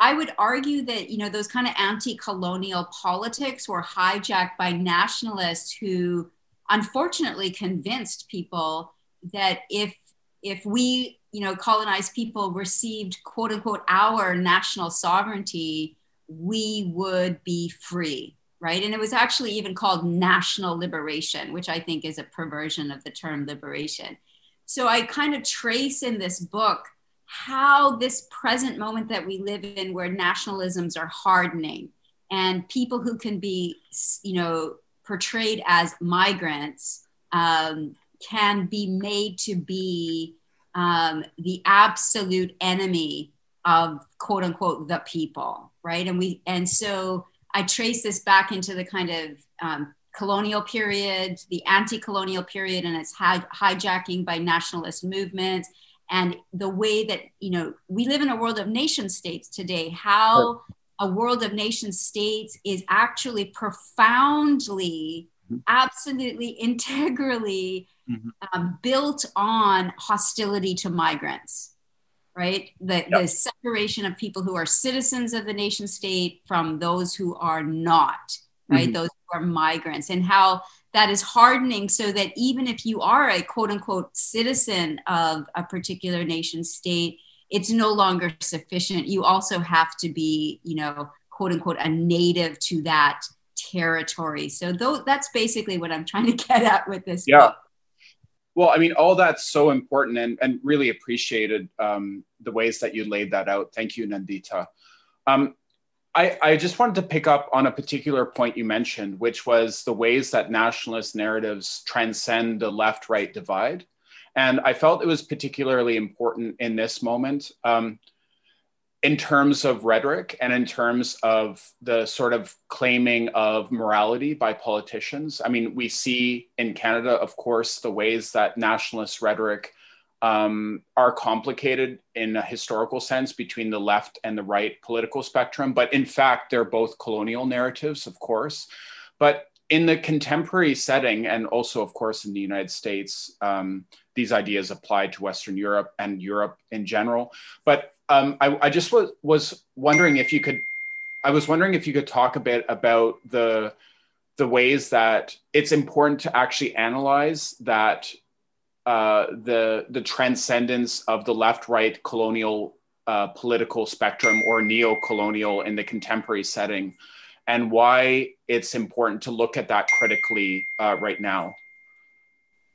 I would argue that you know those kind of anti-colonial politics were hijacked by nationalists who unfortunately convinced people that if if we you know colonized people received quote unquote our national sovereignty we would be free right? And it was actually even called national liberation which i think is a perversion of the term liberation. So i kind of trace in this book how this present moment that we live in where nationalisms are hardening and people who can be you know portrayed as migrants um, can be made to be um, the absolute enemy of quote unquote the people right? And we and so i trace this back into the kind of um, colonial period the anti-colonial period and its hij- hijacking by nationalist movements and the way that you know we live in a world of nation states today how a world of nation states is actually profoundly mm-hmm. absolutely *laughs* integrally mm-hmm. um, built on hostility to migrants right the, yep. the separation of people who are citizens of the nation state from those who are not right mm-hmm. those who are migrants and how that is hardening so that even if you are a quote unquote citizen of a particular nation state, it's no longer sufficient. You also have to be, you know, quote unquote, a native to that territory. So th- that's basically what I'm trying to *laughs* get at with this. Yeah. Book. Well, I mean, all that's so important and, and really appreciated um, the ways that you laid that out. Thank you, Nandita. Um, I, I just wanted to pick up on a particular point you mentioned, which was the ways that nationalist narratives transcend the left right divide. And I felt it was particularly important in this moment um, in terms of rhetoric and in terms of the sort of claiming of morality by politicians. I mean, we see in Canada, of course, the ways that nationalist rhetoric um, are complicated in a historical sense between the left and the right political spectrum. But in fact, they're both colonial narratives, of course. But in the contemporary setting, and also, of course, in the United States, um, these ideas apply to Western Europe and Europe in general. But um, I, I, just was, was wondering if you could I was wondering if you could talk a bit about the the ways that it's important to actually analyze that uh, the the transcendence of the left right colonial uh, political spectrum or neo colonial in the contemporary setting, and why it's important to look at that critically uh, right now.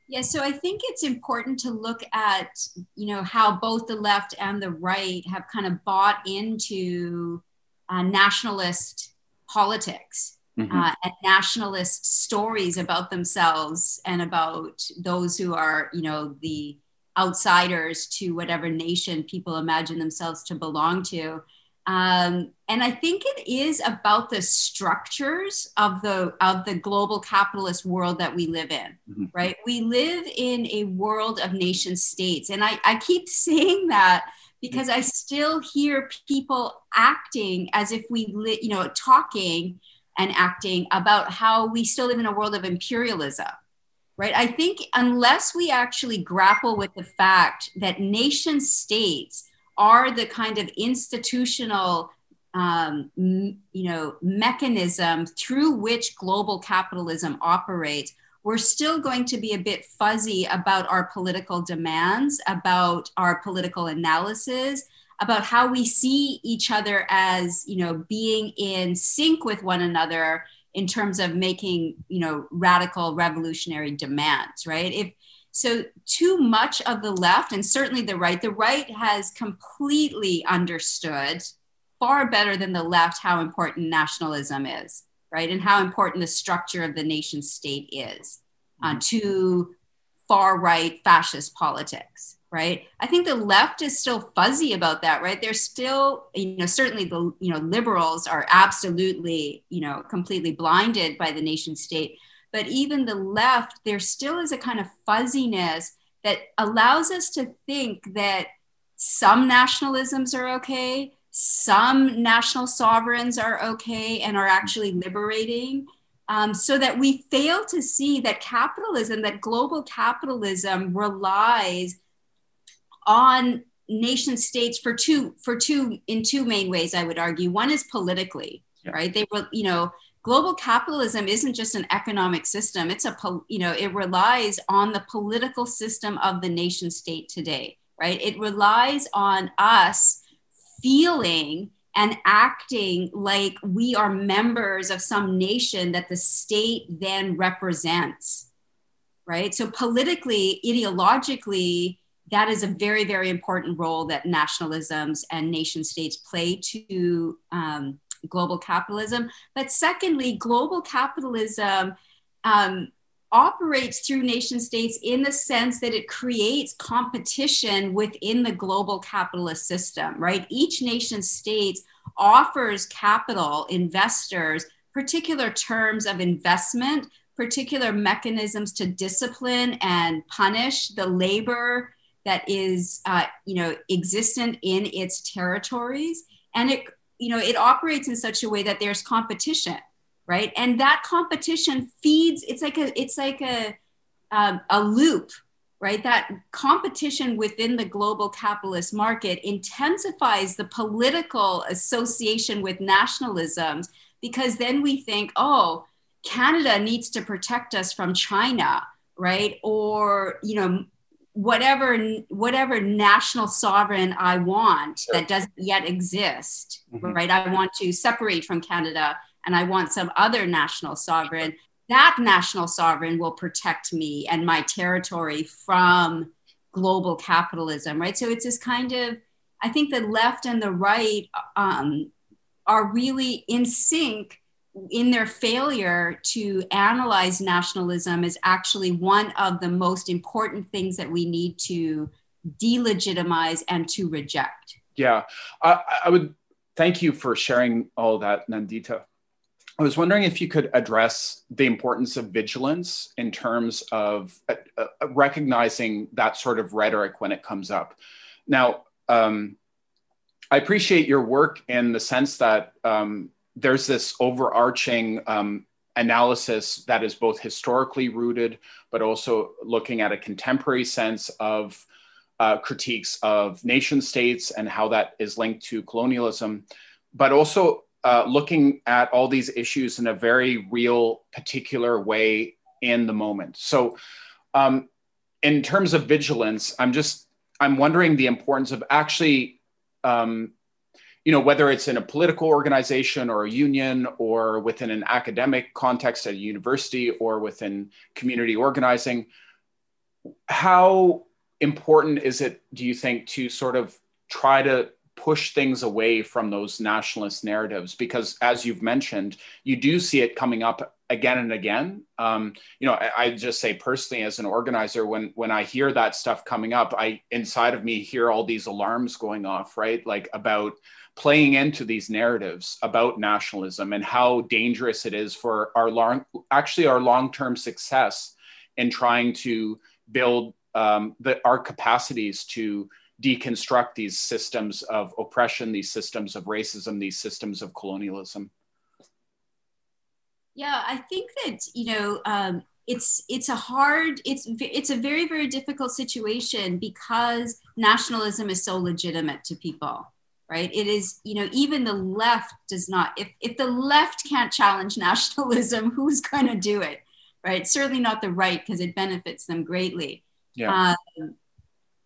Yeah, so I think it's important to look at you know how both the left and the right have kind of bought into uh, nationalist politics mm-hmm. uh, and nationalist stories about themselves and about those who are, you know, the outsiders to whatever nation people imagine themselves to belong to. Um, and I think it is about the structures of the of the global capitalist world that we live in, mm-hmm. right? We live in a world of nation states, and I, I keep *laughs* saying that because I still hear people acting as if we, li- you know, talking and acting about how we still live in a world of imperialism right? I think unless we actually grapple with the fact that nation states are the kind of institutional um, you know mechanism through which global capitalism operates we're still going to be a bit fuzzy about our political demands about our political analysis about how we see each other as you know being in sync with one another in terms of making you know radical revolutionary demands right? If so too much of the left and certainly the right the right has completely understood far better than the left how important nationalism is right? And how important the structure of the nation state is uh, to far right fascist politics right? I think the left is still fuzzy about that right? They're still you know certainly the you know liberals are absolutely you know completely blinded by the nation state. But even the left there still is a kind of fuzziness that allows us to think that some nationalisms are okay some national sovereigns are okay and are actually liberating um, so that we fail to see that capitalism that global capitalism relies on nation states for two for two in two main ways i would argue. One is politically yeah. right? They were you know global capitalism isn't just an economic system. It's a you know it relies on the political system of the nation state today right? It relies on us feeling and acting like we are members of some nation that the state then represents right? So politically ideologically that is a very, very important role that nationalisms and nation states play to um, global capitalism. But secondly, global capitalism um, operates through nation states in the sense that it creates competition within the global capitalist system, right? Each nation state offers capital investors particular terms of investment, particular mechanisms to discipline and punish the labor that is uh, you know existent in its territories. And it you know it operates in such a way that there's competition right? And that competition feeds it's like a it's like a um, a loop right? That competition within the global capitalist market intensifies the political association with nationalisms because then we think oh canada needs to protect us from china right? Or you know whatever whatever national sovereign I want sure. that doesn't yet exist, mm-hmm. right? I want to separate from Canada and I want some other national sovereign. That national sovereign will protect me and my territory from global capitalism, right? So it's this kind of, I think the left and the right um, are really in sync in their failure to analyze nationalism is actually one of the most important things that we need to delegitimize and to reject. Yeah, I, I would thank you for sharing all that, Nandita. I was wondering if you could address the importance of vigilance in terms of uh, uh, recognizing that sort of rhetoric when it comes up. Now, um, I appreciate your work in the sense that um, there's this overarching um, analysis that is both historically rooted, but also looking at a contemporary sense of uh, critiques of nation states and how that is linked to colonialism, but also uh, looking at all these issues in a very real, particular way in the moment. So, um, in terms of vigilance, I'm just I'm wondering the importance of actually, um, you know, whether it's in a political organization or a union or within an academic context at a university or within community organizing, how important is it, do you think, to sort of try to push things away from those nationalist narratives? Because as you've mentioned you do see it coming up again and again. Um, you know I, I, just say personally as an organizer when when i hear that stuff coming up i inside of me hear all these alarms going off right? Like about playing into these narratives about nationalism and how dangerous it is for our long actually our long-term success in trying to build um, the, our capacities to deconstruct these systems of oppression, these systems of racism, these systems of colonialism? Yeah, I think that you know um, it's it's a hard it's it's a very very difficult situation because nationalism is so legitimate to people right it is you know even the left does not if if the left can't challenge *laughs* nationalism who's going to do it right certainly not the right because it benefits them greatly yeah. Um,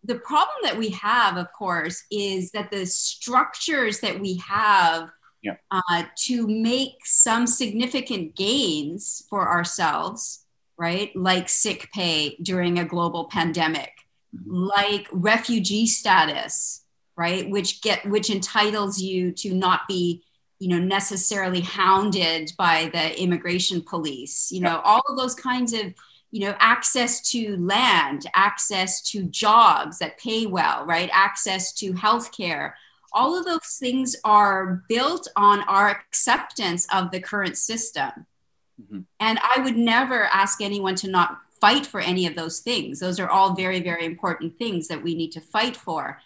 the problem that we have, of course, is that the structures that we have yeah. uh, to make some significant gains for ourselves, right? Like sick pay during a global pandemic, mm-hmm. like refugee status, right? Which get which entitles you to not be, you know, necessarily hounded by the immigration police. You know, all of those kinds of you know access to land access to jobs that pay well right access to healthcare all of those things are built on our acceptance of the current system mm-hmm. and i would never ask anyone to not fight for any of those things those are all very very important things that we need to fight for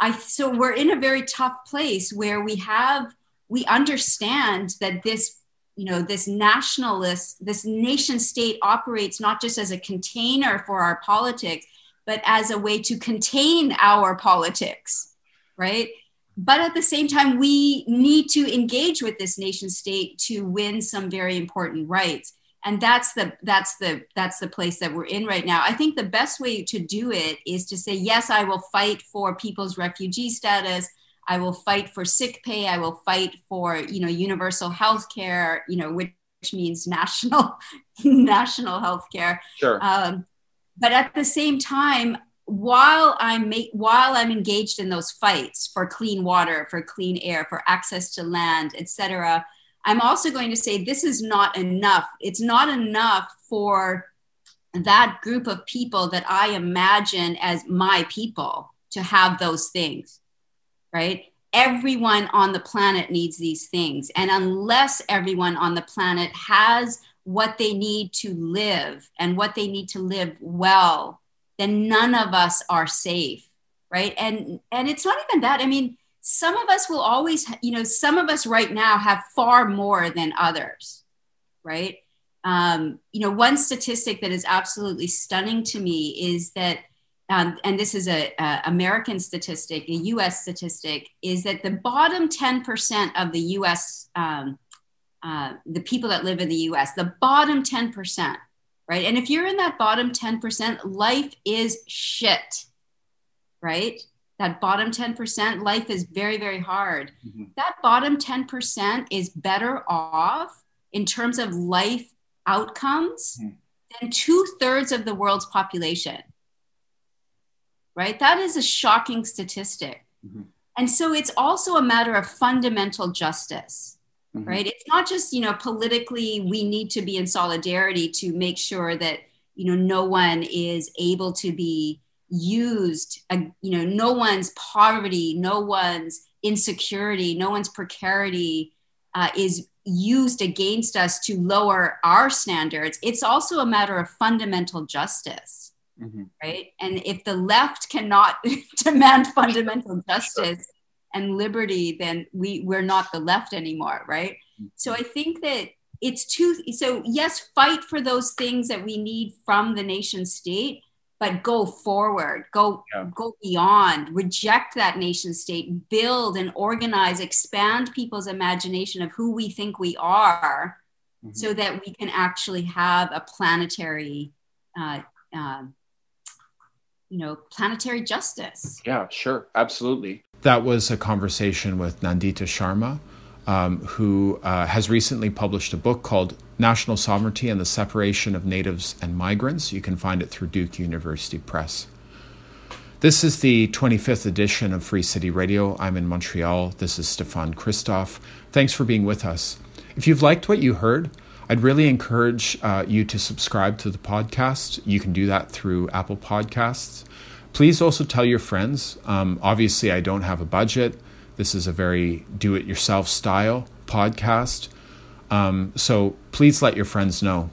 i so we're in a very tough place where we have we understand that this you know this nationalist this nation state operates not just as a container for our politics but as a way to contain our politics right? But at the same time we need to engage with this nation state to win some very important rights and that's the that's the that's the place that we're in right now i think the best way to do it is to say yes i will fight for people's refugee status I will fight for sick pay. I will fight for, you know, universal health care, you know, which, means national, *laughs* national health care. Sure. Um, but at the same time, while I'm make, while I'm engaged in those fights for clean water, for clean air, for access to land, etc., I'm also going to say this is not enough. It's not enough for that group of people that I imagine as my people to have those things right? Everyone on the planet needs these things. And unless everyone on the planet has what they need to live and what they need to live well, then none of us are safe, right? And and it's not even that. I mean, some of us will always, you know, some of us right now have far more than others, right? Um, you know, one statistic that is absolutely stunning to me is that um, and this is a, a, American statistic, a U.S. statistic, is that the bottom 10% of the U.S. Um, uh, the people that live in the U.S. the bottom 10%, right? And if you're in that bottom 10%, life is shit, right? That bottom 10%, life is very, very hard. Mm-hmm. That bottom 10% is better off in terms of life outcomes mm-hmm. than two thirds of the world's population right? That is a shocking statistic. Mm-hmm. And so it's also a matter of fundamental justice, mm-hmm. right? It's not just, you know, politically, we need to be in solidarity to make sure that, you know, no one is able to be used, uh, you know, no one's poverty, no one's insecurity, no one's precarity uh, is used against us to lower our standards. It's also a matter of fundamental justice mm-hmm. right? And if the left cannot *laughs* demand fundamental justice and liberty, then we we're not the left anymore, right? Mm-hmm. So I think that it's too. So yes, fight for those things that we need from the nation state, but go forward, go yeah. go beyond, reject that nation state, build and organize, expand people's imagination of who we think we are, mm-hmm. so that we can actually have a planetary, uh, uh, you know, planetary justice. Yeah, sure, absolutely. That was a conversation with Nandita Sharma um, who uh, has recently published a book called National Sovereignty and the Separation of Natives and Migrants. You can find it through Duke University Press. This is the 25th edition of Free City Radio. I'm in Montreal. This is Stefan Christoff. Thanks for being with us. If you've liked what you heard, I'd really encourage uh, you to subscribe to the podcast. You can do that through Apple Podcasts. Please also tell your friends. Um, obviously, I don't have a budget. This is a very do it yourself style podcast. Um, so please let your friends know.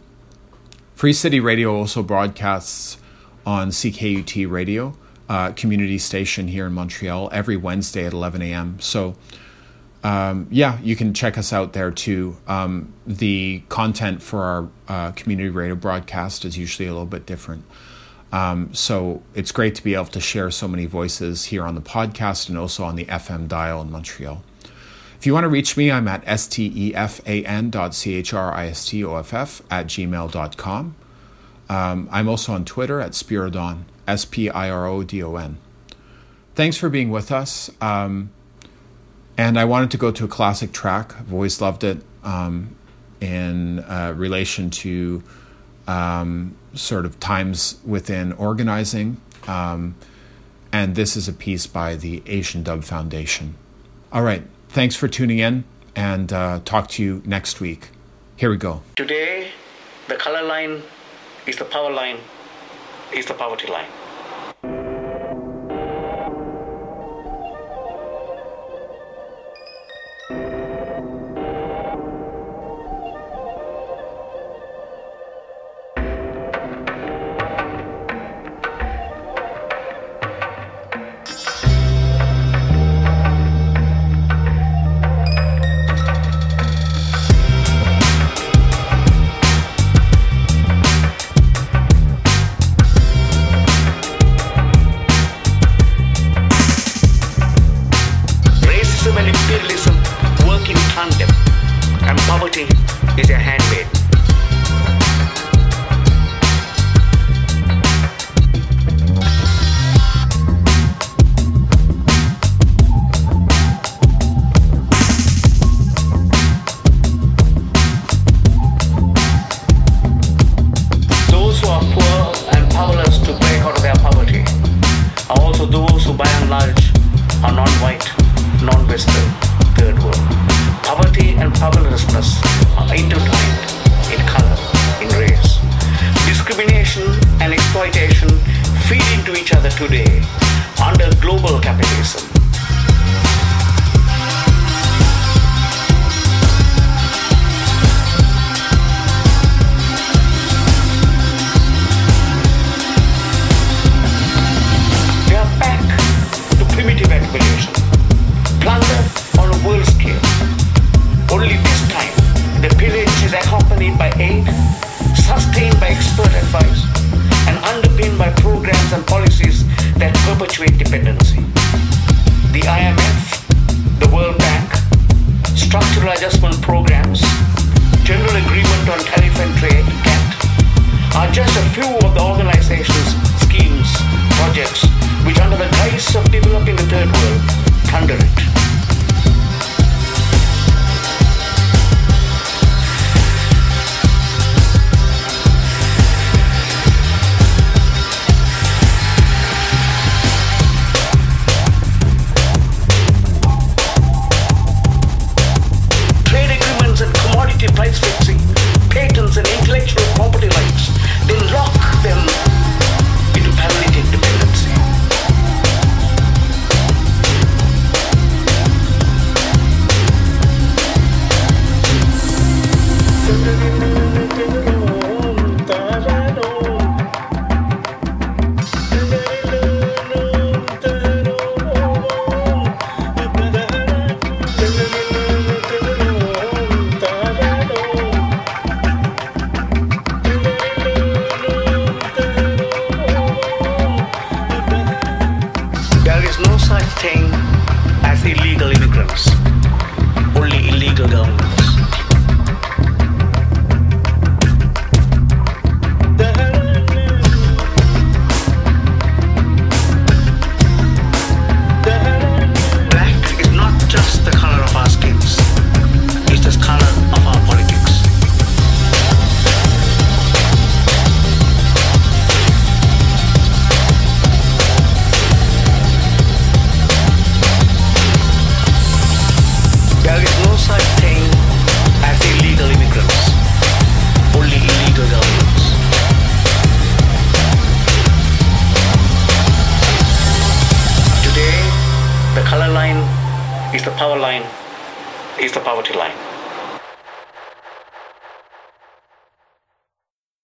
Free City Radio also broadcasts on CKUT Radio, uh, community station here in Montreal, every Wednesday at 11 a.m. So, um, yeah, you can check us out there too. Um, the content for our uh, community radio broadcast is usually a little bit different. Um, so it's great to be able to share so many voices here on the podcast and also on the FM dial in Montreal. If you want to reach me, I'm at stefan.christoff at gmail.com. Um, I'm also on Twitter at Spirodon, S P I R O D O N. Thanks for being with us. Um, and I wanted to go to a classic track. I've always loved it um, in uh, relation to um, sort of times within organizing. Um, and this is a piece by the Asian Dub Foundation. All right, thanks for tuning in and uh, talk to you next week. Here we go. Today, the color line is the power line, is the poverty line. mutually dependent